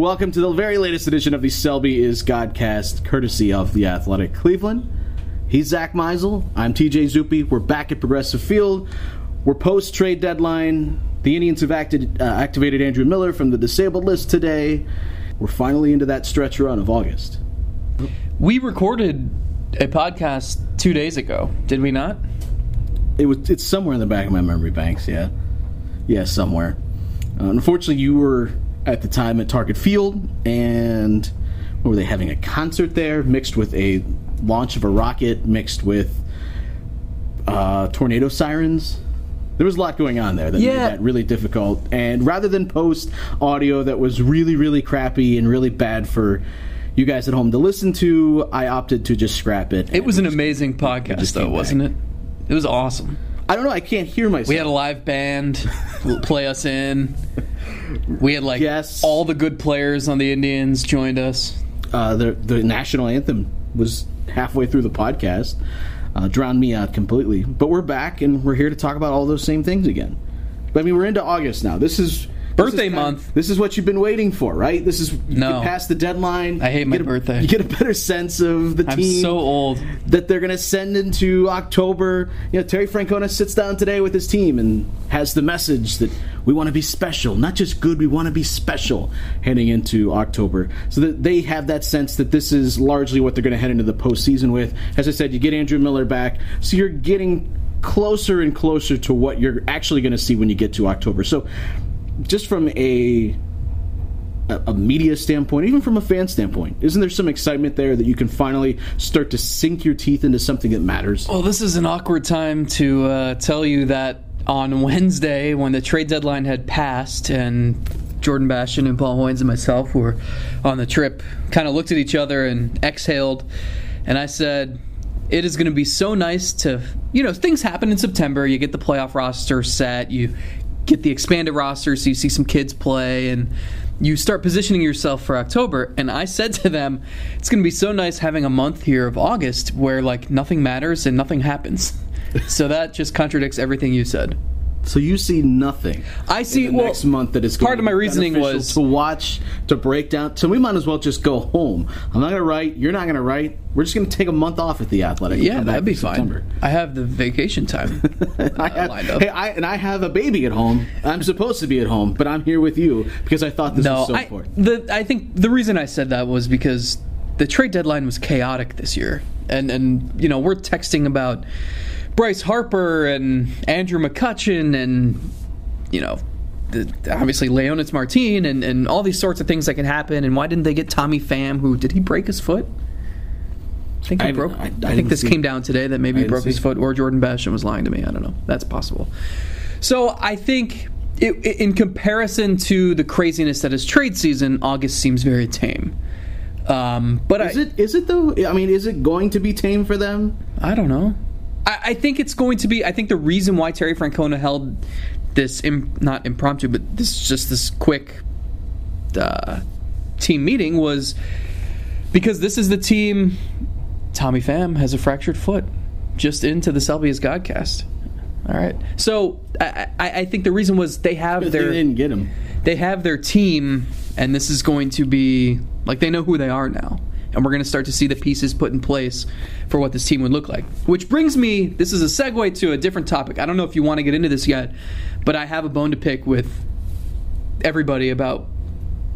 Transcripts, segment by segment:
Welcome to the very latest edition of the Selby is Godcast, courtesy of the Athletic Cleveland. He's Zack Meisel. I'm TJ Zuppe. We're back at Progressive Field. We're post trade deadline. The Indians have acted, uh, activated Andrew Miller from the disabled list today. We're finally into that stretch run of August. We recorded a podcast two days ago, did we not? It was. It's somewhere in the back of my memory banks. Yeah, yeah, somewhere. Uh, unfortunately, you were at the time at Target Field, and were they having a concert there, mixed with a launch of a rocket, mixed with uh, tornado sirens. There was a lot going on there that Yeah. made that really difficult. And rather than post audio that was really, really crappy and really bad for you guys at home to listen to, I opted to just scrap it. It was an And amazing podcast, though, came wasn't it? It was awesome. I don't know. I can't hear myself. We had a live band play us in. We had like Yes. all the good players on the Indians joined us. uh, the the national anthem was halfway through the podcast, uh, drowned me out completely. But we're back and we're here to talk about all those same things again. But I mean, we're into August now. This is Birthday is kind of- month. this is what you've been waiting for, right? This is you No. get past the deadline. I hate my a- birthday. You get a better sense of the I'm team so old. that they're going to send into October. You know, Terry Francona sits down today with his team and has the message that we want to be special, not just good, we want to be special heading into October. So that they have that sense that this is largely what they're going to head into the postseason with. As I said, you get Andrew Miller back, so you're getting closer and closer to what you're actually going to see when you get to October. So just from a a media standpoint, even from a fan standpoint, isn't there some excitement there that you can finally start to sink your teeth into something that matters? Well, this is an awkward time to uh, tell you that on Wednesday, when the trade deadline had passed, and Jordan Bastian and Paul Hoynes and myself were on the trip, kind of looked at each other and exhaled, and I said, "It is going to be so nice to, you know, things happen in September. You get the playoff roster set, you get the expanded roster, so you see some kids play, and." you start positioning yourself for October. And I said to them, it's going to be so nice having a month here of August where like nothing matters and nothing happens. so that just contradicts everything you said. So you see nothing. I see- well, next month that is going part of my reasoning was- to watch to break down. So we might as well just go home. I'm not going to write. You're not going to write. We're just going to take a month off at the Athletic. Yeah, that'd be in fine. September. I have the vacation time. Uh, I have, lined up. hey, I, and I have a baby at home. I'm supposed to be at home, but I'm here with you because I thought this no, was so I, important. the, I think the reason I said that was because the trade deadline was chaotic this year, and and you know we're texting about Bryce Harper and Andrew McCutchen and you know. The, obviously, Leonys Martin and, and all these sorts of things that can happen. And why didn't they get Tommy Pham? Who did he break his foot? I think he I- broke. I- I I, think this see- came down today that maybe he broke his see. foot, or Jordan Bastian was lying to me. I don't know. That's possible. So I think, it, it- in comparison to the craziness that is trade season, August seems very tame. Um, but Is I, it? Is it though? I mean, is it going to be tame for them? I don't know. I, I think it's going to be. I think the reason why Terry Francona held this not impromptu, but this just this quick uh, team meeting was because this is the team. Tommy Pham has a fractured foot, just into the Selby's Godcast. All right, so I, I, I think the reason was they have They their didn't get him. they have their team, and this is going to be like they know who they are now. And we're going to start to see the pieces put in place for what this team would look like. Which brings me, this is a segue to a different topic. I don't know if you want to get into this yet, but I have a bone to pick with everybody about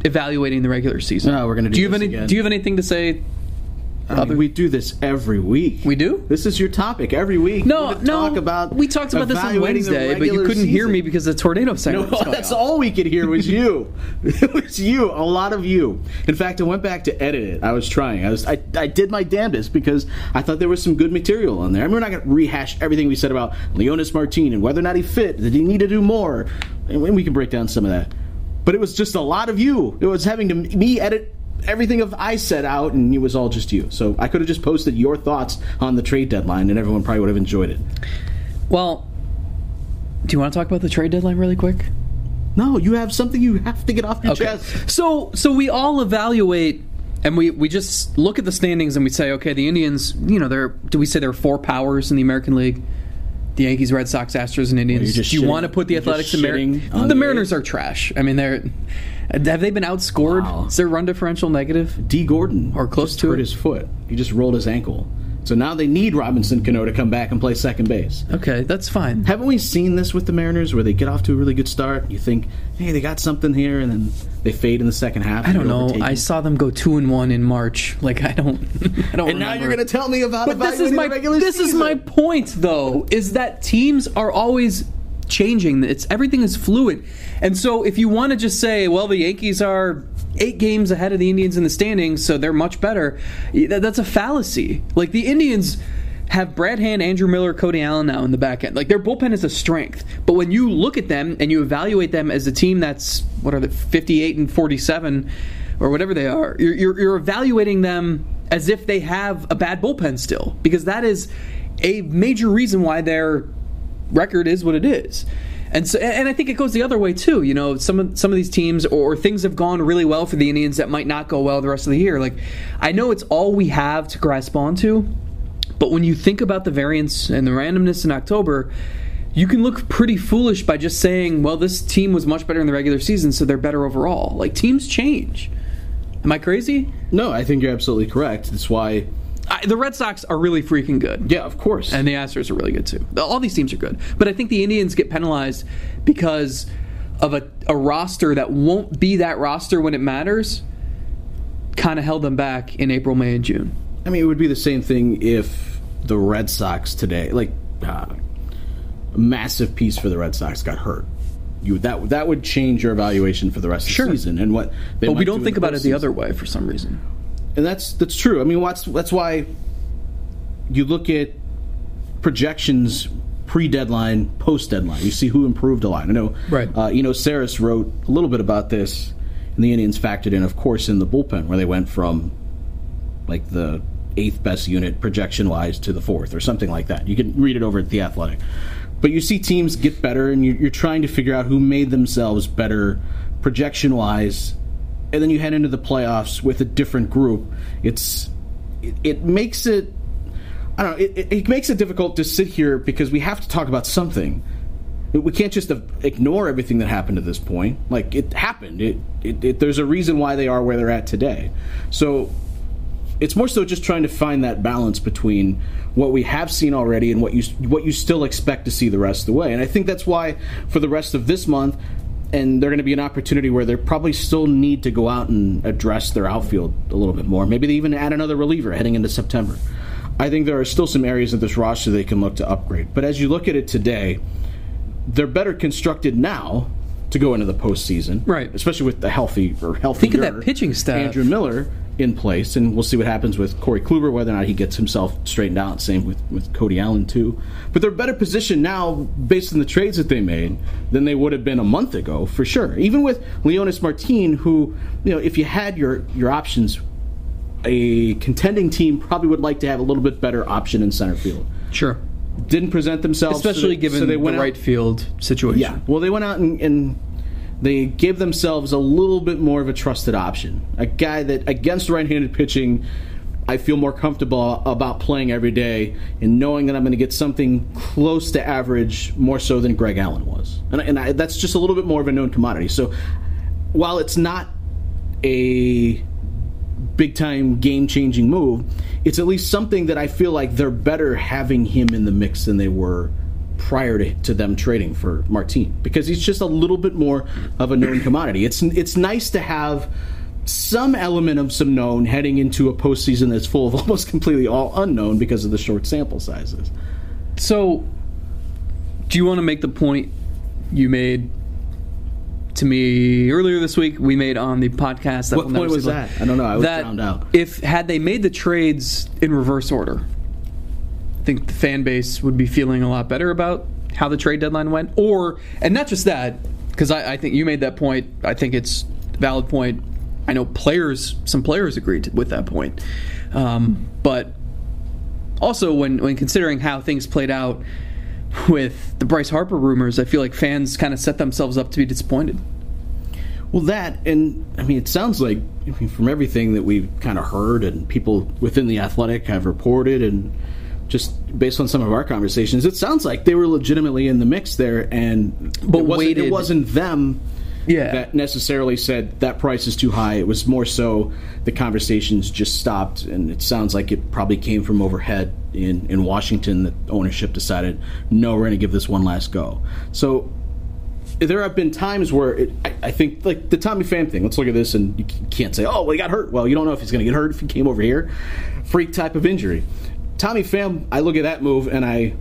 evaluating the regular season. No, we're gonna do you have any? again. Do you have anything to say? I mean, we do this every week. We do? This is your topic every week. No, We're no. Talk about we talked about this on Wednesday, but you couldn't hear me because the tornado siren No, that's off. all we could hear was you. it was you, a lot of you. In fact, I went back to edit it. I was trying. I was, I, I did my damnedest because I thought there was some good material on there. I mean, we're not going to rehash everything we said about Leonys Martin and whether or not he fit. Did he need to do more? And we can break down some of that. But it was just a lot of you. It was having to me edit everything of I set out, and it was all just you. So I could have just posted your thoughts on the trade deadline, and everyone probably would have enjoyed it. Well, do you want to talk about the trade deadline really quick? No, you have something you have to get off your Okay. chest. So so we all evaluate and we, we just look at the standings and we say, okay, the Indians, you know, there do we say there are four powers in the American League? The Yankees, Red Sox, Astros, and Indians. just do you shitting- want to put the Athletics and shitting Mariners? on The the Mariners are trash. I mean, they're Have they been outscored? Wow. Is their run differential negative? Dee Gordon Or close to hurt it. his foot. He just rolled his ankle. So now they need Robinson Cano to come back and play second base. Okay, that's fine. Haven't we seen this with the Mariners where they get off to a really good start? You think, hey, they got something here, and then they fade in the second half. I don't know. overtaken. I saw them go two and one in March. Like I don't. I don't. and now you're going to tell me about But this is my this is my point though is that teams are always changing. It's everything is fluid. And so if you want to just say, well, the Yankees are 8 games ahead of the Indians in the standings, so they're much better, that- that's a fallacy. Like the Indians have Brad Hand, Andrew Miller, Cody Allen now in the back end. Like their bullpen is a strength. But when you look at them and you evaluate them as a team that's what are they 58 and 47 or whatever they are, you're, you're, you're evaluating them as if they have a bad bullpen still because that is a major reason why their record is what it is. And so, and I think it goes the other way too. You know, some of some of these teams or things have gone really well for the Indians that might not go well the rest of the year. Like, I know it's all we have to grasp onto, but when you think about the variance and the randomness in October, you can look pretty foolish by just saying, "Well, this team was much better in the regular season, so they're better overall." Like teams change. Am I crazy? No, I think you're absolutely correct. That's why, I, the Red Sox are really freaking good. yeah, of course. And the Astros are really good too. All these teams are good. But I think the Indians get penalized because of a, a roster that won't be that roster when it matters, kind of held them back in April, May, and June. I mean, it would be the same thing if the Red Sox today, like uh, a massive piece for the Red Sox, got hurt. You that that would change your evaluation for the rest Sure. of the season and what. But we do don't in think about it the other way for some reason. And that's that's true. I mean, what's that's why you look at projections pre-deadline, post-deadline. You see who improved a lot. I know, Right. Uh, you know, Sarris wrote a little bit about this, and the Indians factored in, of course, in the bullpen where they went from like the eighth best unit projection-wise to the fourth or something like that. You can read it over at the Athletic. But you see teams get better, and you- you're trying to figure out who made themselves better projection-wise and then you head into the playoffs with a different group, it's it, it makes it I don't know it, it, makes it difficult to sit here because we have to talk about something. We can't just ignore everything that happened to this point. Like it happened. It, it, it there's a reason why they are where they're at today. So it's more so just trying to find that balance between what we have seen already and what you what you still expect to see the rest of the way. And I think that's why for the rest of this month, and they're going to be an opportunity where they probably still need to go out and address their outfield a little bit more. Maybe they even add another reliever heading into September. I think there are still some areas of this roster they can look to upgrade. But as you look at it today, they're better constructed now to go into the postseason, Right. Especially with the healthy or healthy. Think of that pitching staff. Andrew Miller in place, and we'll see what happens with Corey Kluber, whether or not he gets himself straightened out. Same with, with Cody Allen too. But they're better positioned now, based on the trades that they made, than they would have been a month ago for sure. Even with Leonys Martin, who you know, if you had your your options, a contending team probably would like to have a little bit better option in center field. Sure. Didn't present themselves, so Especially they- given so they the went out- right field situation. yeah. Well, they went out and, and they give themselves a little bit more of a trusted option. A guy that, against right handed pitching, I feel more comfortable about playing every day and knowing that I'm going to get something close to average more so than Greg Allen was. And, and I, that's just a little bit more of a known commodity. So while it's not a big time game changing move, it's at least something that I feel like they're better having him in the mix than they were prior to, to them trading for Martin because he's just a little bit more of a known commodity. It's it's nice to have some element of some known heading into a postseason that's full of almost completely all unknown because of the short sample sizes. So, do you want to make the point you made to me earlier this week? We made on the podcast. That What point was that? I don't know. I was that out. If had they made the trades in reverse order, think the fan base would be feeling a lot better about how the trade deadline went. Or and not just that, because I, I think you made that point. I think it's valid point. I know players, some players agreed with that point, um, but also when when considering how things played out with the Bryce Harper rumors, I feel like fans kind of set themselves up to be disappointed. Well, that and I mean, it sounds like I mean, from everything that we've kind of heard and people within the athletic have reported, and just based on some of our conversations, it sounds like they were legitimately in the mix there, and But it wasn't, it wasn't them Yeah. that necessarily said that price is too high. It was more so the conversations just stopped, and it sounds like it probably came from overhead in, in Washington that ownership decided, no, we're going to give this one last go. So there have been times where it, I, I think, like the Tommy Pham thing. Let's look at this, and you can't say, "Oh, well, he got hurt." Well, you don't know if he's going to get hurt if he came over here. Freak type of injury. Tommy Pham. I look at that move, and I,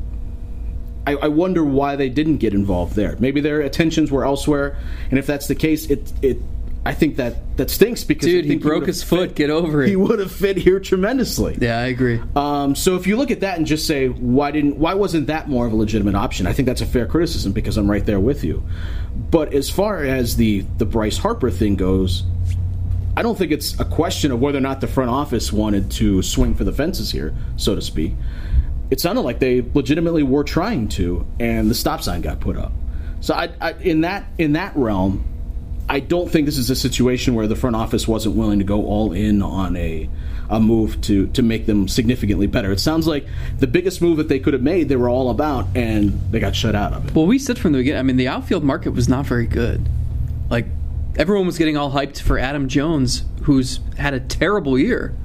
I, I wonder why they didn't get involved there. Maybe their attentions were elsewhere, and if that's the case, it it. I think that that stinks because Dude, he broke would've his foot. fit- Get over it. He would have fit here tremendously. Yeah, I agree. Um, so if you look at that and just say why didn't why wasn't that more of a legitimate option? I think that's a fair criticism because I'm right there with you. But as far as the the Bryce Harper thing goes, I don't think it's a question of whether or not the front office wanted to swing for the fences here, so to speak. It sounded like they legitimately were trying to, and the stop sign got put up. So I, I, in that in that realm, I don't think this is a situation where the front office wasn't willing to go all in on a a move to to make them significantly better. It sounds like the biggest move that they could have made, they were all about, and they got shut out of it. Well, we said from the beginning. I mean, the outfield market was not very good. Like everyone was getting all hyped for Adam Jones, who's had a terrible year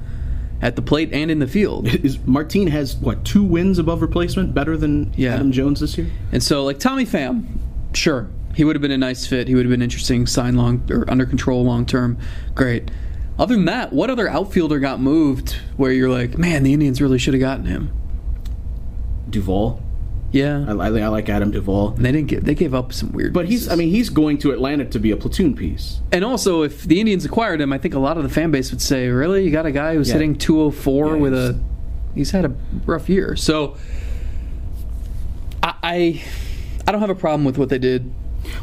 at the plate and in the field. Is Martin has what two wins above replacement, better than Yeah. Adam Jones this year? And so, like Tommy Pham, sure, he would have been a nice fit. He would have been interesting, sign long or under control long term. Great. Other than that, what other outfielder got moved where you're like, man, the Indians really should have gotten him? Duvall. Yeah, I, I, I like Adam Duvall, And they didn't get. They gave up some weird. but he's. I mean he's going to Atlanta to be a platoon piece. and also if the Indians acquired him, I think a lot of the fan base would say, really, you got a guy who's Yeah. hitting 204 Yeah, with he's- a. He's had a rough year, so I I, I don't have a problem with what they did.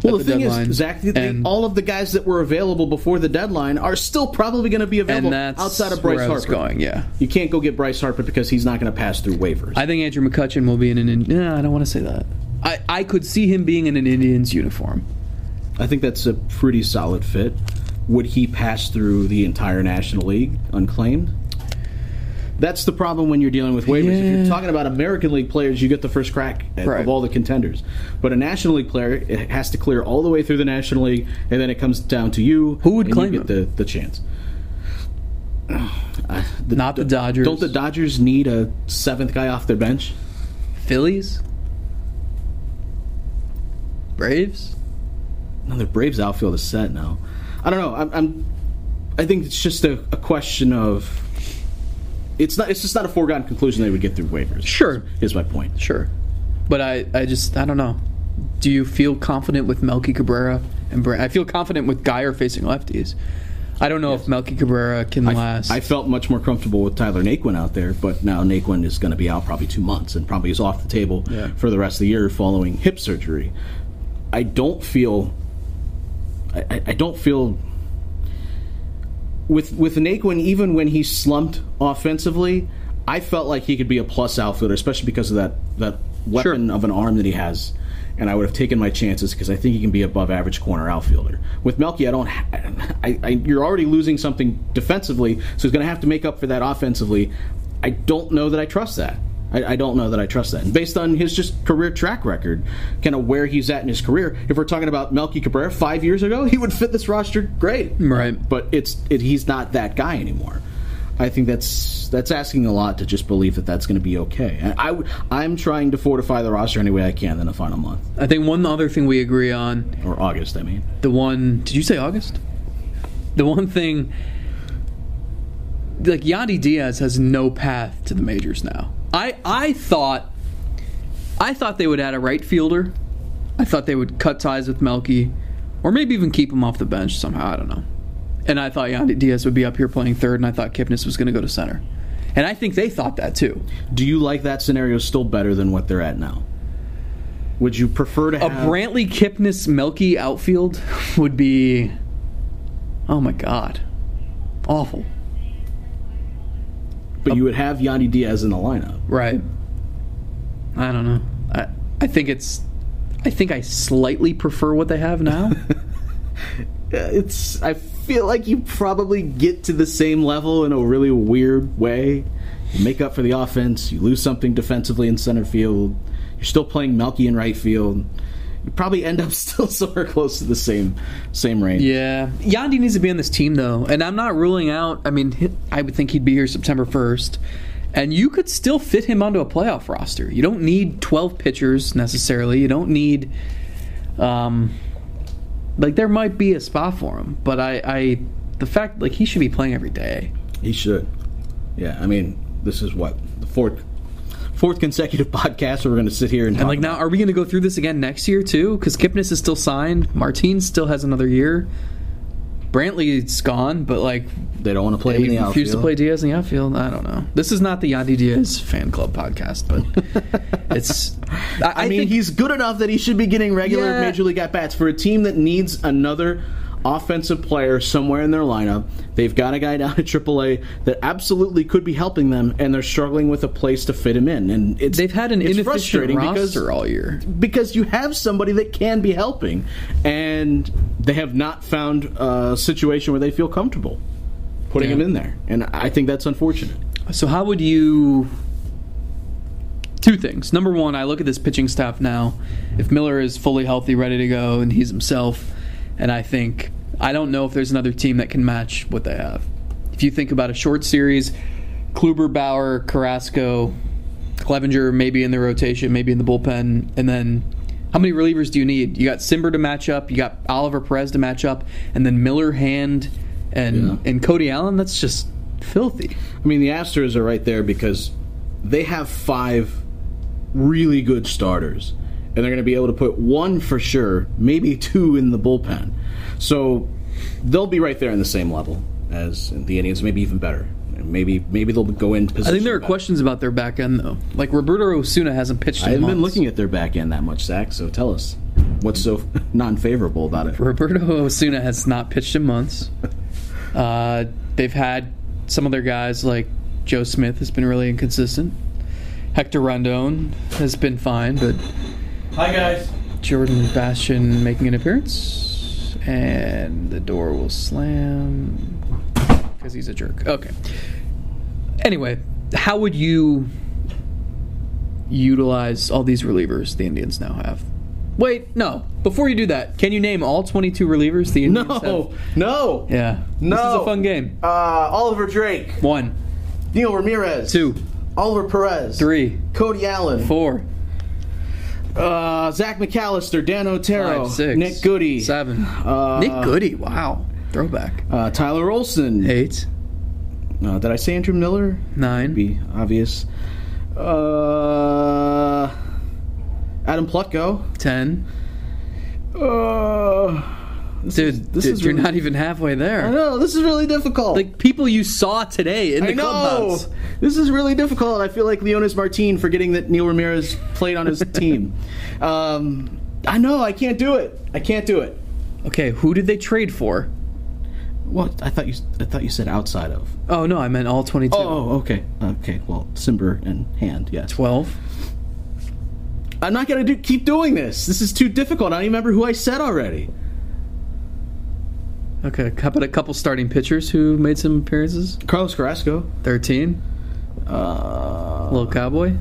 Well, at the thing deadline. is, Zack, the, the- all of the guys that were available before the deadline are still probably going to be available outside of Bryce Harper. going. Yeah, You can't go get Bryce Harper because he's not going to pass through waivers. I think Andrew McCutchen will be in an. In- nah, I don't want to say that. I, I could see him being in an Indians uniform. I think that's a pretty solid fit. Would he pass through the entire National League unclaimed? That's the problem when you're dealing with waivers. If you're talking about American League players, you get the first crack at, Right. of all the contenders. But a National League player, it has to clear all the way through the National League, and then it comes down to you. Who would claim get the, the chance? Uh, Not the Dodgers. Don't the Dodgers need a seventh guy off their bench? Phillies, Braves. No, the Braves outfield is set now. I don't know. I'm. I'm I think it's just a, a question of. It's not. It's just not a foregone conclusion they would get through waivers. Sure. is my point. Sure, but I, I just I don't know. Do you feel confident with Melky Cabrera and Bra- I feel confident with Guyer facing lefties. I don't know if Melky Cabrera can I, last. I felt much more comfortable with Tyler Naquin out there, but now Naquin is going to be out probably two months and probably is off the table Yeah. for the rest of the year following hip surgery. I don't feel. I- I don't feel. With with Naquin, even when he slumped offensively, I felt like he could be a plus outfielder, especially because of that that weapon Sure. of an arm that he has. And I would have taken my chances because I think he can be above average corner outfielder. With Melky, I don't. I, I, you're already losing something defensively, so he's going to have to make up for that offensively. I don't know that I trust that. I, I don't know that I trust that. And based on his just career track record, kind of where he's at in his career, if we're talking about Melky Cabrera five years ago, he would fit this roster great. Right. But it's it, he's not that guy anymore. I think that's that's asking a lot to just believe that that's going to be okay. And I I'm trying to fortify the roster any way I can in the final month I think one other thing we agree on or August. I mean, the one did you say August? The one thing like Yandy Diaz has no path to the majors now. I I thought I thought they would add a right fielder. I thought they would cut ties with Melky or maybe even keep him off the bench somehow, I don't know. And I thought Yandy Diaz would be up here playing third and I thought Kipnis was going to go to center. And I think they thought that too. do you like that scenario still better than what they're at now? Would you prefer to A have Brantley Kipnis Melky outfield would be oh my god. Awful. But you would have Yandy Diaz in the lineup? Right. I don't know. I I think it's I think I slightly prefer what they have now. It's I feel like you probably get to the same level in a really weird way. You make up for the offense. You lose something defensively in center field. You're still playing Melky in right field. Probably end up still somewhere close to the same same range. Yeah, Yandy needs to be on this team though, and I'm not ruling out. I mean, I would think he'd be here September 1st, and you could still fit him onto a playoff roster. You don't need 12 pitchers necessarily. You don't need, um, like there might be a spot for him, but I, I, the fact like he should be playing every day. He should. Yeah, I mean, this is what the fourth fourth consecutive podcast where we're going to sit here and, And like now, are we going to go through this again next year too? Because Kipnis is still signed. Martine still has another year. Brantley's gone, but like they don't want to play him in refused to play Diaz in the outfield. I don't know. This is not the Yandy Diaz fan club podcast, but it's. I, I, mean, think- he's good enough that he should be getting regular Yeah. major league at bats for a team that needs another offensive player somewhere in their lineup. They've got a guy down at AAA that absolutely could be helping them, and they're struggling with a place to fit him in. And it's they've had an it's frustrating roster because all year. because you have somebody that can be helping, and they have not found a situation where they feel comfortable putting Yeah. him in there, and I think that's unfortunate. So how would you? Two things. Number one, I look at this pitching staff now. If Miller is fully healthy, ready to go, and he's himself, and I think I don't know if there's another team that can match what they have. If you think about a short series, Kluber, Bauer, Carrasco, Clevinger, maybe in the rotation, maybe in the bullpen, and then how many relievers do you need? You got Cimber to match up, you got Oliver Perez to match up, and then Miller, Hand, and Yeah. and Cody Allen. That's just filthy. I mean, the Astros are right there because they have five really good starters, and they're going to be able to put one for sure, maybe two in the bullpen. So they'll be right there in the same level as the Indians, maybe even better. Maybe maybe they'll go in. Position. I think there are better. questions about their back end though. Like Roberto Osuna hasn't pitched. In I haven't been looking at their back end that much, Zack. So tell us what's so non-favorable about it. Roberto Osuna has not pitched in months. Uh, they've had some of their guys like Joe Smith has been really inconsistent. Hector Rondon has been fine, but Hi guys. Jordan Bastian making an appearance, and the door will slam because he's a jerk. Okay. Anyway, how would you utilize all these relievers the Indians now have? Wait, no. Before you do that, can you name all 22 relievers the Indians No, have? no, No. Yeah. no. This is a fun game. Uh, Oliver Drake, One, Neil Ramirez, two, Oliver Perez, three, Cody Allen, four, Uh, Zach McAllister, Dan Otero, five, six, Nick Goody, seven. Uh, Nick Goody, wow. Throwback. uh, Tyler Olson. Eight, Uh, did I say Andrew Miller? nine, Be obvious. Uh, Adam Plutko. ten. Uh, this Dude, is, this dude, is you're really, not even halfway there. I know this is really difficult. Like people you saw today in the I know clubhouse. this is really difficult. I feel like Leonys Martin forgetting that Neil Ramirez played on his team. Um, I know I can't do it. I can't do it. Okay, who did they trade for? What I thought you I thought you said outside of. Oh no, I meant all 22. Oh, okay, okay. Well, Cimber and Hand, yeah. 12. I'm not gonna do keep doing this. This is too difficult. I don't even remember who I said already. Okay, how about a couple starting pitchers who made some appearances? Carlos Carrasco. 13. Uh, Little Cowboy.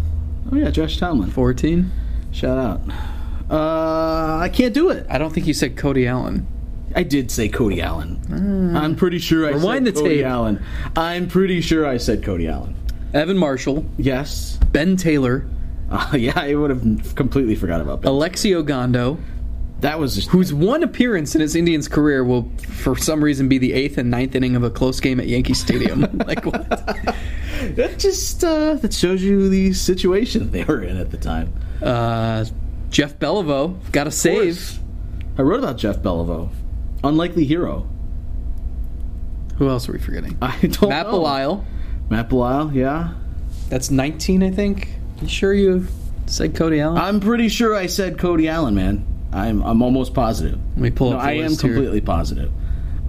oh yeah, Josh Tomlin. 14. Shout out. Uh, I can't do it. I don't think you said Cody Allen. I did say Cody Allen. I'm pretty sure I Rewind said the Cody tape. Allen. I'm pretty sure I said Cody Allen. Evan Marshall. Yes. Ben Taylor. Uh, yeah, I would have completely forgot about that. Alexi Ogando. That was just, Whose one appearance in his Indians career will, for some reason, be the eighth and ninth inning of a close game at Yankee Stadium. like, what? that just uh, that shows you the situation they were in at the time. Uh, Jeff Beliveau. Got a save. I wrote about Jeff Beliveau, unlikely hero. Who else are we forgetting? I don't Matt know. Belisle. Matt Belisle, yeah. That's 19, I think. You sure you said Cody Allen? I'm pretty sure I said Cody Allen, man. I'm I'm almost positive. Let me pull No, up the I am list here. completely positive.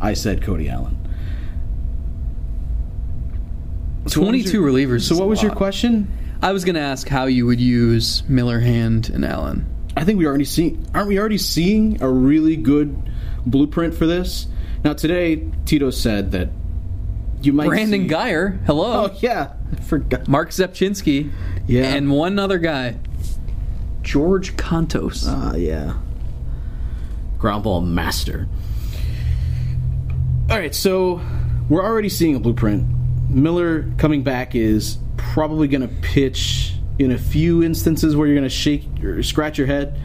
I said Cody Allen. So 22 your- relievers. So what was your question? I was going to ask how you would use Miller, Hand, and Allen. I think we already see. Aren't we already seeing a really good blueprint for this? Now today, Tito said that you might Brandon see, Guyer. Hello. Oh yeah, I forgot. Marc Rzepczynski. Yeah. And one other guy. George Kontos. Ah, yeah. Ground ball master. All right, so we're already seeing a blueprint. Miller coming back is probably going to pitch in a few instances where you're going to shake or scratch your head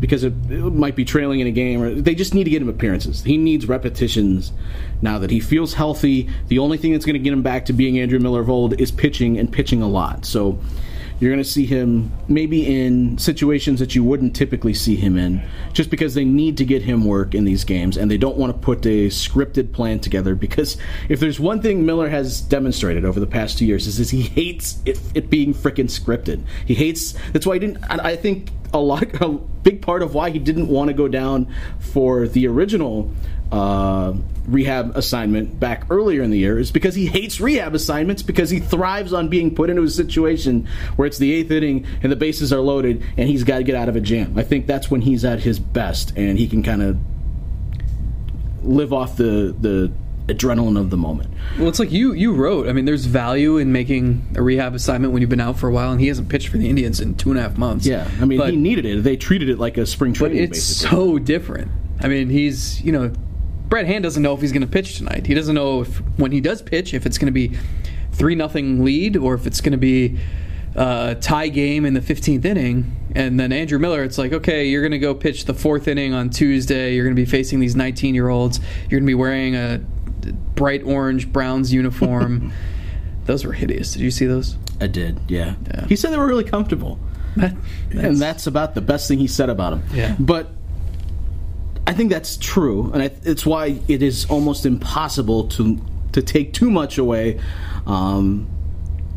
because it, it, might be trailing in a game or they just need to get him appearances. He needs repetitions now that he feels healthy. The only thing that's going to get him back to being Andrew Miller of old is pitching and pitching a lot. So you're going to see him maybe in situations that you wouldn't typically see him in, just because they need to get him work in these games and they don't want to put a scripted plan together. Because if there's one thing Miller has demonstrated over the past two years is, is he hates it, it being freaking scripted. He hates. That's why he didn't. I think a lot, a big part of why he didn't want to go down for the original uh, rehab assignment back earlier in the year is because he hates rehab assignments because he thrives on being put into a situation where it's the eighth inning and the bases are loaded and he's got to get out of a jam. I think that's when he's at his best and he can kind of live off the the adrenaline of the moment. Well, it's like you you wrote. I mean, there's value in making a rehab assignment when you've been out for a while, and he hasn't pitched for the Indians in two and a half months. Yeah, I mean, but, he needed it. They treated it like a spring training. But it's basically. so different. I mean, he's you know Brad Hand doesn't know if he's going to pitch tonight. He doesn't know if when he does pitch if it's going to be three nothing lead or if it's going to be a tie game in the 15th inning. And then Andrew Miller, it's like, okay, you're going to go pitch the fourth inning on Tuesday. You're going to be facing these 19 year olds. You're going to be wearing a bright orange Browns uniform. those were hideous. Did you see those? I did. Yeah. yeah. He said they were really comfortable. That, that's, and that's about the best thing he said about them. Yeah. But I think that's true, and it's why it is almost impossible to to take too much away um,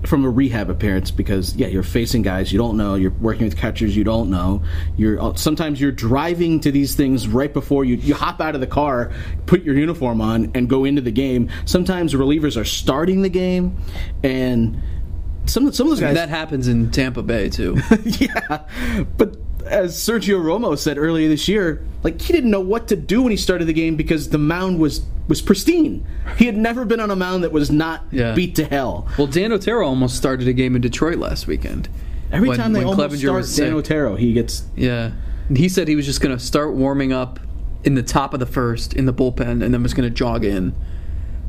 from a rehab appearance because yeah, you're facing guys you don't know, you're working with catchers you don't know. You're uh, sometimes you're driving to these things right before you you hop out of the car, put your uniform on, and go into the game. Sometimes relievers are starting the game, and some some of those guys that happens in Tampa Bay too. yeah, but as Sergio Romo said earlier this year, like he didn't know what to do when he started the game because the mound was was pristine. He had never been on a mound that was not yeah. beat to hell. Well, Dan Otero almost started a game in Detroit last weekend. Every when, time they almost Clevinger start Dan Otero, he gets yeah. He said he was just going to start warming up in the top of the first in the bullpen, and then was going to jog in.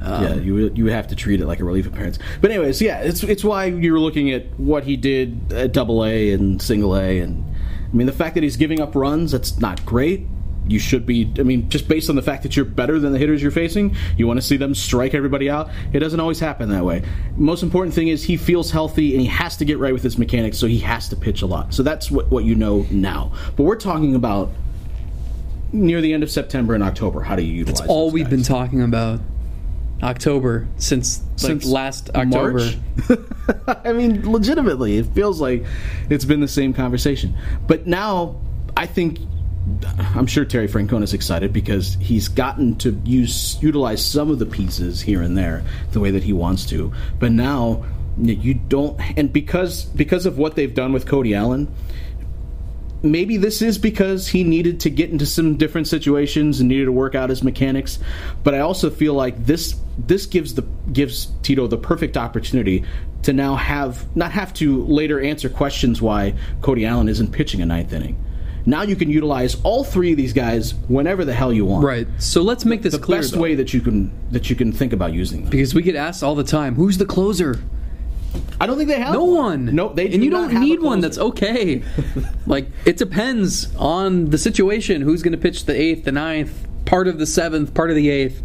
Um, yeah, you you have to treat it like a relief appearance. But anyways, yeah, it's it's why you're looking at what he did at Double A and Single A, and I mean the fact that he's giving up runs that's not great. You should be. I mean, just based on the fact that you're better than the hitters you're facing, you want to see them strike everybody out. It doesn't always happen that way. Most important thing is he feels healthy and he has to get right with his mechanics, so he has to pitch a lot. So that's what what you know now. But we're talking about near the end of September and October. How do you utilize? That's all we've guys? been talking about. October since since last October. I mean, legitimately, it feels like it's been the same conversation. But now, I think I'm sure Terry Francona is excited because he's gotten to use utilize some of the pieces here and there the way that he wants to. But now you don't, and because because of what they've done with Cody Allen, maybe this is because he needed to get into some different situations and needed to work out his mechanics. But I also feel like this this gives the gives Tito the perfect opportunity to now have not have to later answer questions why Cody Allen isn't pitching a ninth inning. Now you can utilize all three of these guys whenever the hell you want. Right. So let's make this the clear. The best though. way that you can that you can think about using them. Because we get asked all the time, "Who's the closer?" I don't think they have no one. No, they and you don't need one. That's okay. like it depends on the situation. Who's going to pitch the eighth, the ninth, part of the seventh, part of the eighth.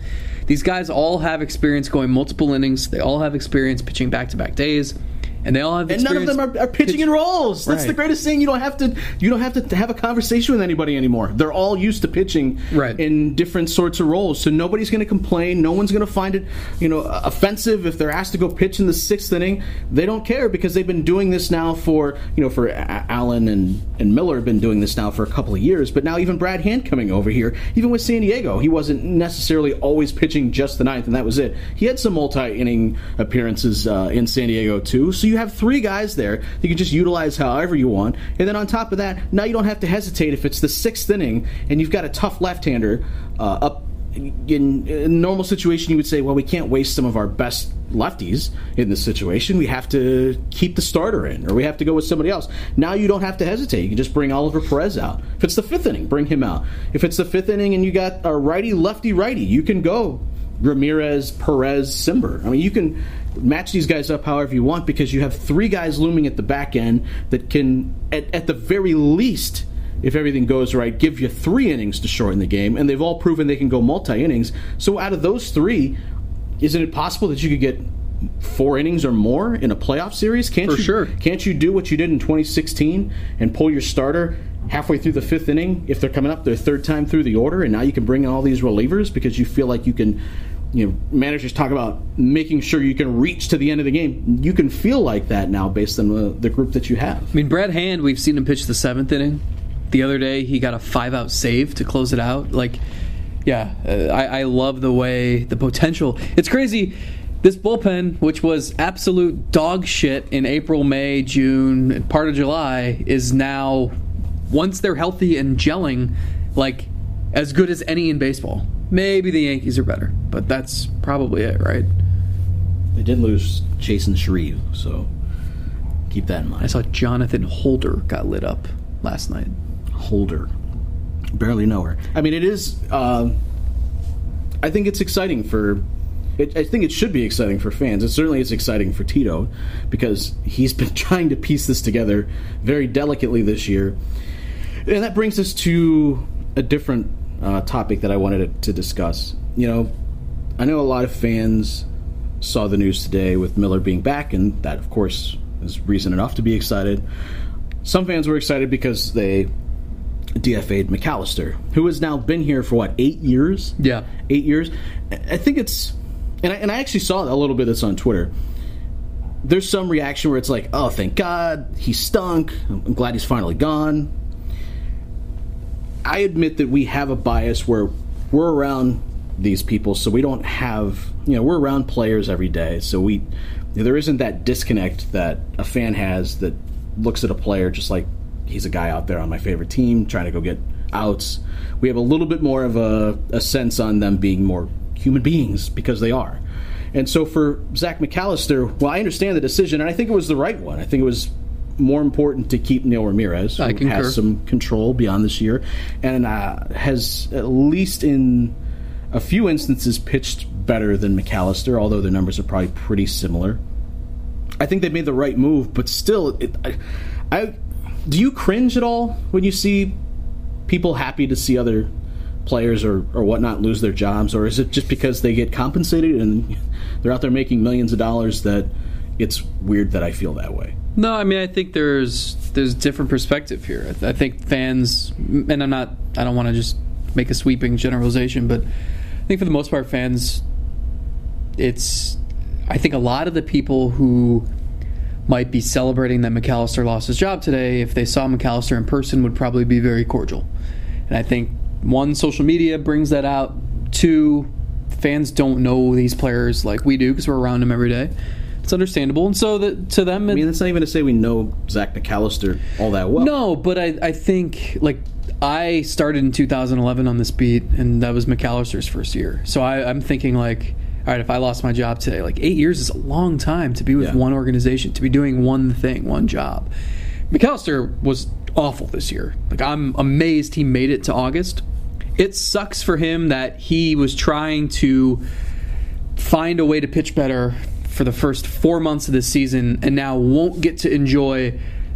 These guys all have experience going multiple innings. They all have experience pitching back to back days and they all have and none of them are, are pitching pitch. in roles. That's right. the greatest thing. You don't have to you don't have to have a conversation with anybody anymore. They're all used to pitching right. in different sorts of roles, so nobody's going to complain. No one's going to find it you know offensive if they're asked to go pitch in the sixth inning. They don't care because they've been doing this now for you know for Allen and and Miller have been doing this now for a couple of years. But now even Brad Hand coming over here, even with San Diego, he wasn't necessarily always pitching just the ninth, and that was it. He had some multi inning appearances uh, in San Diego too. So you have three guys there you can just utilize however you want. And then on top of that, now you don't have to hesitate if it's the sixth inning and you've got a tough left-hander uh, up in, in normal situation, you would say, well, we can't waste some of our best lefties in this situation. We have to keep the starter in, or we have to go with somebody else. Now you don't have to hesitate. You can just bring Oliver Perez out. If it's the fifth inning, bring him out. If it's the fifth inning and you got a righty, lefty, righty, you can go Ramirez, Perez, Cimber. I mean, you can match these guys up however you want because you have three guys looming at the back end that can, at, at the very least, if everything goes right, give you three innings to shorten the game, and they've all proven they can go multi innings. So out of those three, isn't it possible that you could get four innings or more in a playoff series? Can't For you, sure. Can't you do what you did in 2016 and pull your starter halfway through the fifth inning if they're coming up their third time through the order, and now you can bring in all these relievers because you feel like you can. You know, managers talk about making sure you can reach to the end of the game. You can feel like that now based on the, the group that you have. I mean, Brad Hand, we've seen him pitch the seventh inning. The other day, he got a five out save to close it out. Like, yeah, uh, I, I love the way the potential. It's crazy. This bullpen, which was absolute dog shit in April, May, June, part of July, is now, once they're healthy and gelling, like as good as any in baseball. Maybe the Yankees are better, but that's probably it, right? They did lose Chasen Shreve, so keep that in mind. I saw Jonathan Holder got lit up last night. Holder. Barely know her. I mean, it is. Uh, I think it's exciting for. It, I think it should be exciting for fans. It certainly is exciting for Tito because he's been trying to piece this together very delicately this year. And that brings us to a different uh, topic that I wanted to, discuss. You know, I know a lot of fans saw the news today with Miller being back, and that, of course, is reason enough to be excited. Some fans were excited because they DFA'd McAllister, who has now been here for what eight years? Yeah. eight years. I think it's, and I, and I actually saw a little bit of this on Twitter. There's some reaction where it's like, "Oh, thank God he stunk. I'm glad he's finally gone." I admit that we have a bias where we're around these people, so we don't have, you know, we're around players every day, so we there isn't that disconnect that a fan has that looks at a player just like he's a guy out there on my favorite team trying to go get outs. We have a little bit more of a, a sense on them being more human beings because they are. And so for Zach McAllister, well, I understand the decision, and I think it was the right one. I think it was more important to keep Neil Ramirez, I who has some control beyond this year, and uh, has at least in a few instances pitched better than McAllister, although the numbers are probably pretty similar. I think they made the right move, but still, it, I, I do you cringe at all when you see people happy to see other players or, or whatnot lose their jobs, or is it just because they get compensated and they're out there making millions of dollars that it's weird that I feel that way? No, I mean I think there's there's different perspective here. I, th- I think fans, and I'm not, I don't want to just make a sweeping generalization, but I think for the most part, fans, it's, I think a lot of the people who might be celebrating that McAllister lost his job today, if they saw McAllister in person, would probably be very cordial. And I think one, social media brings that out. Two, fans don't know these players like we do because we're around them every day. It's understandable, and so that to them, I mean, that's not even to say we know Zach McAllister all that well. no, but I, I think like I started in 2011 on this beat, and that was McAllister's first year. So I, I'm thinking like, all right, if I lost my job today, like eight years is a long time to be with Yeah. one organization, to be doing one thing, one job. McAllister was awful this year. Like I'm amazed he made it to August. It sucks for him that he was trying to find a way to pitch better for the first four months of this season and now won't get to enjoy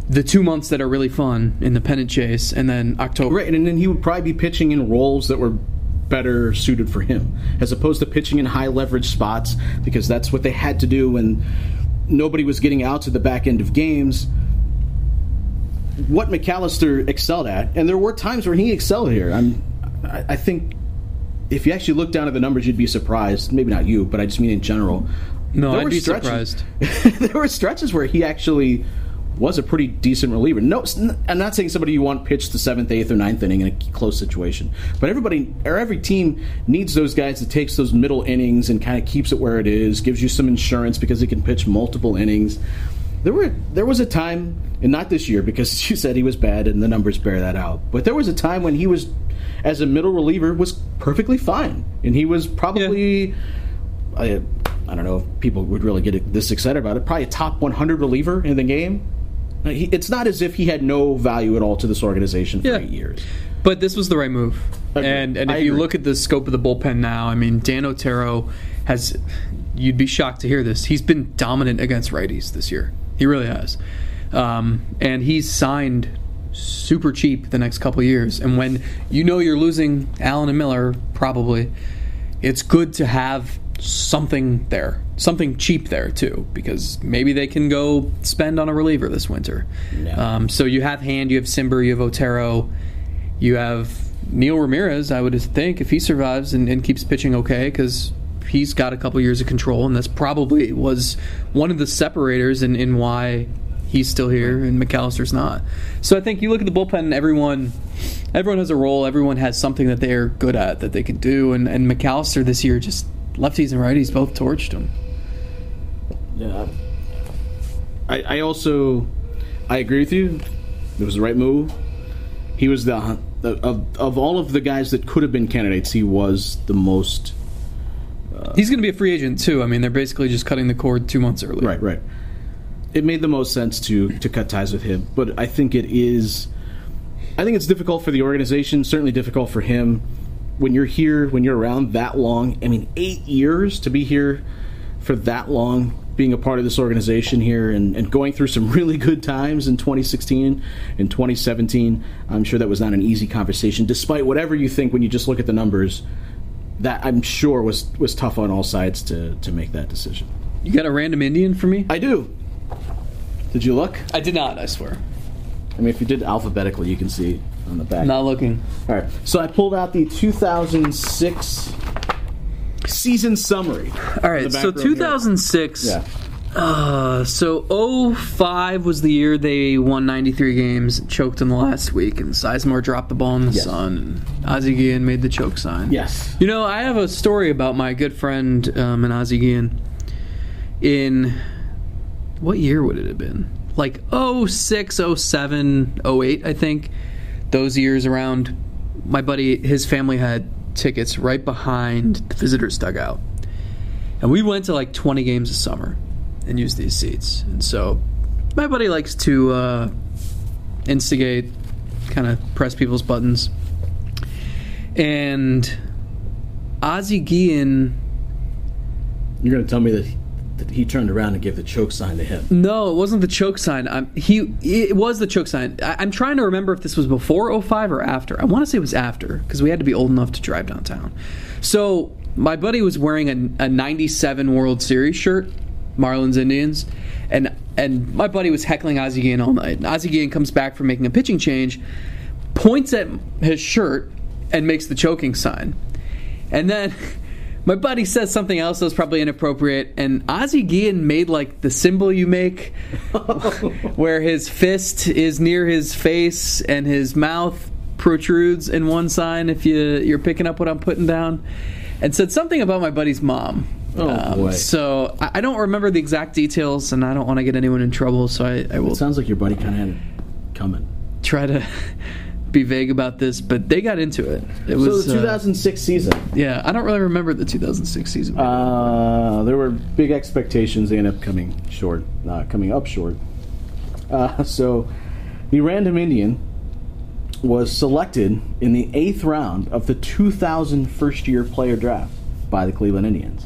the two months that are really fun in the pennant chase and then October. Right, and then he would probably be pitching in roles that were better suited for him, as opposed to pitching in high leverage spots because that's what they had to do when nobody was getting out to the back end of games. What McAllister excelled at, and there were times where he excelled here. I'm, I, I think if you actually look down at the numbers, you'd be surprised. Maybe not you, but I just mean in general. No, There I'd were be stretches- surprised. there were stretches where he actually was a pretty decent reliever. No, I'm not saying somebody you want pitched the seventh, eighth, or ninth inning in a close situation, but everybody or every team needs those guys that takes those middle innings and kind of keeps it where it is, gives you some insurance because he can pitch multiple innings. There were there was a time, and not this year because you said he was bad, and the numbers bear that out. But there was a time when he was, as a middle reliever, was perfectly fine, and he was probably. I, uh, I don't know if people would really get this excited about it. Probably a top 100 reliever in the game. It's not as if he had no value at all to this organization for Yeah. eight years. But this was the right move. And and I if you agree. look at the scope of the bullpen now, I mean, Dan Otero has. You'd be shocked to hear this. He's been dominant against righties this year. He really has. Um, and he's signed super cheap the next couple years. And when you know you're losing Allen and Miller, probably, it's good to have something there, something cheap there too, because maybe they can go spend on a reliever this winter. Yeah. Um, so you have Hand, you have Cimber, you have Otero, you have Neil Ramirez. I would think if he survives and, and keeps pitching okay, because he's got a couple years of control, and that's probably was one of the separators in, in why he's still here and McAllister's not. So I think you look at the bullpen, and everyone everyone has a role, everyone has something that they're good at that they can do, and, and McAllister this year just lefties and righties both torched him. Yeah. I, I also I agree with you. It was the right move. He was the, the of of all of the guys that could have been candidates, he was the most uh, He's going to be a free agent too. I mean, they're basically just cutting the cord two months early. Right, right. It made the most sense to to cut ties with him, but I think it is. I think it's difficult for the organization. Certainly difficult for him when you're here, when you're around that long. I mean, eight years to be here for that long, being a part of this organization here, and, and going through some really good times in 2016 and 2017. I'm sure that was not an easy conversation, despite whatever you think when you just look at the numbers. That I'm sure was was tough on all sides to to make that decision. You got a random Indian for me? I do. Did you look? I did not. I swear. I mean, if you did alphabetically, you can see on the back. Not looking. All right. So I pulled out the 2006 season summary. All right. So row here. 2006. Yeah. Uh, so 05 was the year they won 93 games, choked in the last week, and Sizemore dropped the ball in the Yes. sun, and Ozzie Guillen made the choke sign. Yes. You know, I have a story about my good friend um, and Ozzie Guillen. In what year would it have been? Like 06, 07, 08, I think. Those years around. My buddy, his family had tickets right behind the visitors' dugout. And we went to like 20 games a summer and used these seats. And so my buddy likes to uh, instigate, kind of press people's buttons. And Ozzie Guillen You're going to tell me that he, turned around and gave the choke sign to him. No, it wasn't the choke sign. Um, he it was the choke sign. I, I'm trying to remember if this was before 05 or after. I want to say it was after because we had to be old enough to drive downtown. So my buddy was wearing a, a 97 World Series shirt, Marlins Indians, and and my buddy was heckling Ozzie Guillen all night. Ozzie Guillen comes back from making a pitching change, points at his shirt, and makes the choking sign. And then my buddy says something else that was probably inappropriate, and Ozzie Guillen made like the symbol you make, where his fist is near his face and his mouth protrudes in one sign. If you you're picking up what I'm putting down, and said something about my buddy's mom. Um, Oh, boy. So I, I don't remember the exact details, and I don't want to get anyone in trouble. So I, I will It sounds like your buddy kind of had it coming. try to be vague about this, but they got into it. It So was the uh, 2006 season, yeah, I don't really remember the 2006 season. uh, there were big expectations. They ended up coming short, uh, coming up short. Uh, so the random Indian was selected in the eighth round of the 2000 first year player draft by the Cleveland Indians.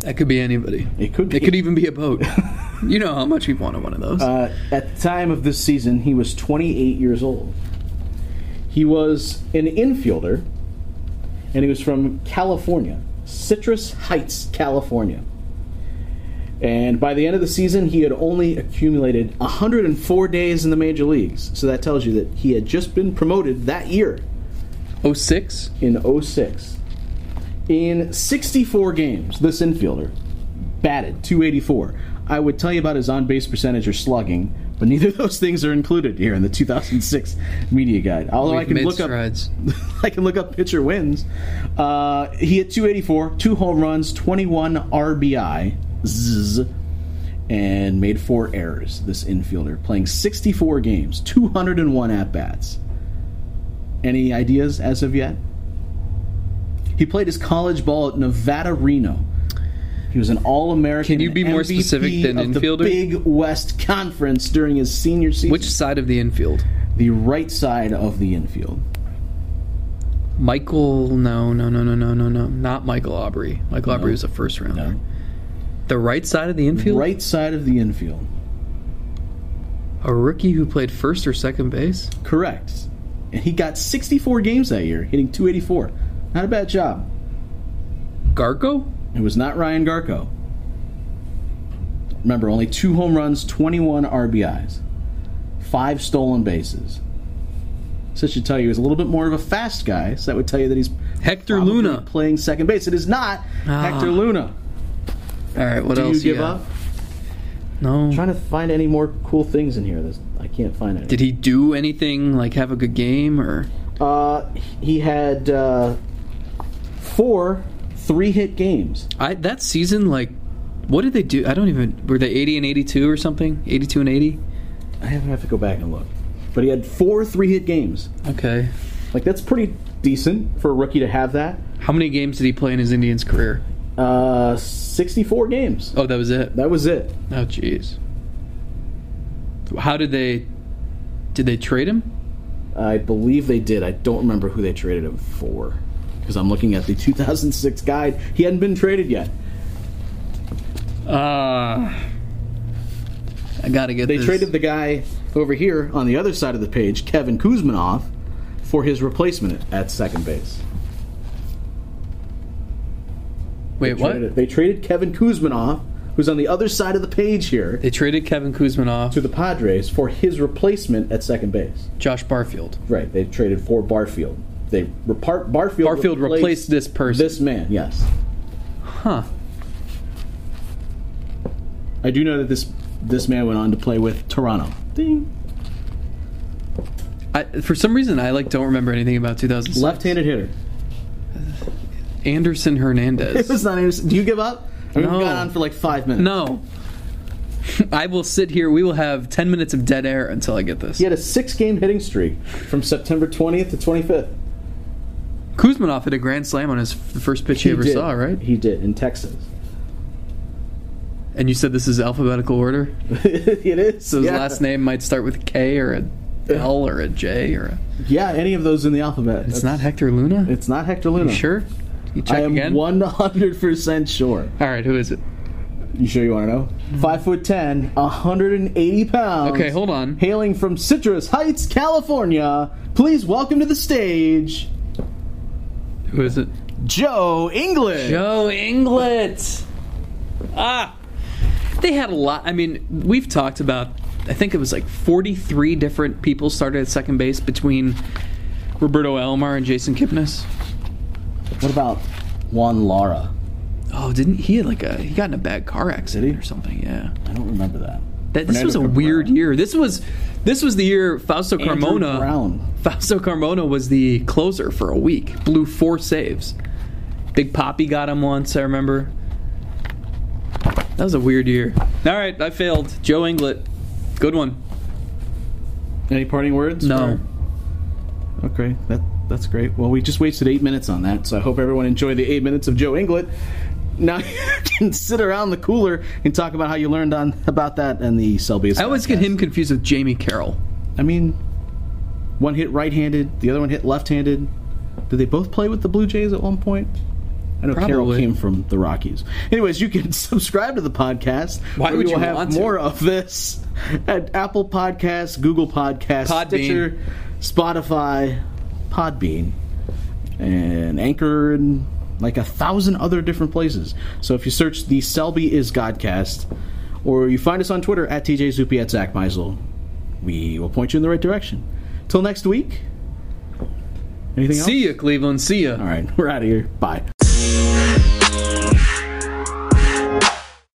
that could be anybody. It could be. It could even be a boat. you know how much we wanted one of those. Uh, at the time of this season, he was 28 years old. He was an infielder, and he was from California, Citrus Heights, California. And by the end of the season, he had only accumulated 104 days in the major leagues. So that tells you that he had just been promoted that year 06? in 06. In 64 games, this infielder batted 284. I would tell you about his on base percentage or slugging, but neither of those things are included here in the 2006 media guide. Although I We've can made look up. I can look up pitcher wins. Uh, he hit 284, two home runs, 21 RBI, zzz, and made four errors. This infielder playing 64 games, 201 at bats. Any ideas as of yet? He played his college ball at Nevada Reno. He was an All American. Can you be more specific than of infielder? The Big West Conference during his senior season. Which side of the infield? The right side of the infield. Michael, no, no, no, no, no, no, no, not Michael Aubrey. Michael Aubrey was a first rounder. No. The right side of the infield. Right side of the infield. A rookie who played first or second base. Correct. And he got 64 games that year, hitting 284. Not a bad job. Garko. It was not Ryan Garko. Remember, only two home runs, 21 RBIs, five stolen bases. So that should tell you he's a little bit more of a fast guy. So that would tell you that he's Hector Luna. playing second base. It is not Ah. Hector Luna. All right. What Do else? you give got? up? No. I'm trying to find any more cool things in here. There's, I can't find any. Did he do anything like have a good game or? Uh, he had uh, four three-hit games. I that season like, what did they do? I don't even. Were they eighty and eighty-two or something? Eighty-two and eighty. I have have to go back and look. But he had four three-hit games. Okay. Like that's pretty decent for a rookie to have that. How many games did he play in his Indians career? Uh, 64 games. Oh, that was it. That was it. Oh, jeez. How did they? Did they trade him? I believe they did. I don't remember who they traded him for because I'm looking at the 2006 guide. He hadn't been traded yet. Uh I gotta get. They this. traded the guy over here on the other side of the page, Kevin Kouzmanoff, for his replacement at second base. Wait, They what? traded- They traded Kevin Kouzmanoff, who's on the other side of the page here, They traded Kevin Kouzmanoff, to the Padres for his replacement at second base. Josh Barfield. Right. They traded for Barfield. They repart Barfield. Barfield replaced this person. This man, yes. Huh. I do know that this this man went on to play with Toronto. Ding. I, for some reason, I like don't remember anything about 2006. Left-handed hitter. Anderson Hernandez. It was not. even- Do you give up? I mean, No. We've gone on for like five minutes. no. I will sit here. We will have 10 minutes of dead air until I get this. He had a six-game hitting streak from September 20th to 25th. Kouzmanoff hit a grand slam on his the first pitch he, ever did. saw, right? He did in Texas. And you said this is alphabetical order, it is. so his yeah. last name might start with a K or a L or a J or a. Yeah, any of those in the alphabet. It's That's- not Hector Luna. It's not Hector Luna. You sure? You check I am again. 100% sure. All right, who is it? You sure you want to know? Hmm. Five foot ten, 180 pounds. Okay, hold on. Hailing from Citrus Heights, California, please welcome to the stage Who is it? Joe English. Joe Inglett. Ah, they had a lot. I mean, we've talked about. I think it was like 43 different people started at second base between Roberto Alomar and Jason Kipnis. What about Juan Lara? Oh, didn't he had like a he got in a bad car accident or something? Yeah. I don't remember that. That, this Fernando was a Cabrera. weird year. This was this was the year Fausto Andrew Carmona. Brown. Fausto Carmona was the closer for a week. Blew four saves. Big Poppy got him once. I remember. That was a weird year. All right, I failed. Joe Inglett, good one. Any parting words? No. Or- Okay, that that's great. Well, we just wasted eight minutes on that, so I hope everyone enjoyed the eight minutes of Joe Inglett. Now you can sit around the cooler and talk about how you learned on about that and the Selby. I always get him confused with Jamie Carroll. I mean, one hit right-handed, the other one hit left-handed. Did they both play with the Blue Jays at one point? I know Carroll came from the Rockies. Anyways, you can subscribe to the podcast. Why would we will you have more of this at Apple Podcasts, Google Podcasts, Podbean. Stitcher, Spotify, Podbean, and Anchor, and like a thousand other different places. So if you search the Selby is Godcast, or you find us on Twitter at TJ Zuppe at Zack Meisel, we will point you in the right direction. Till next week. Anything else? See ya, Cleveland. See ya. All right, we're out of here. Bye.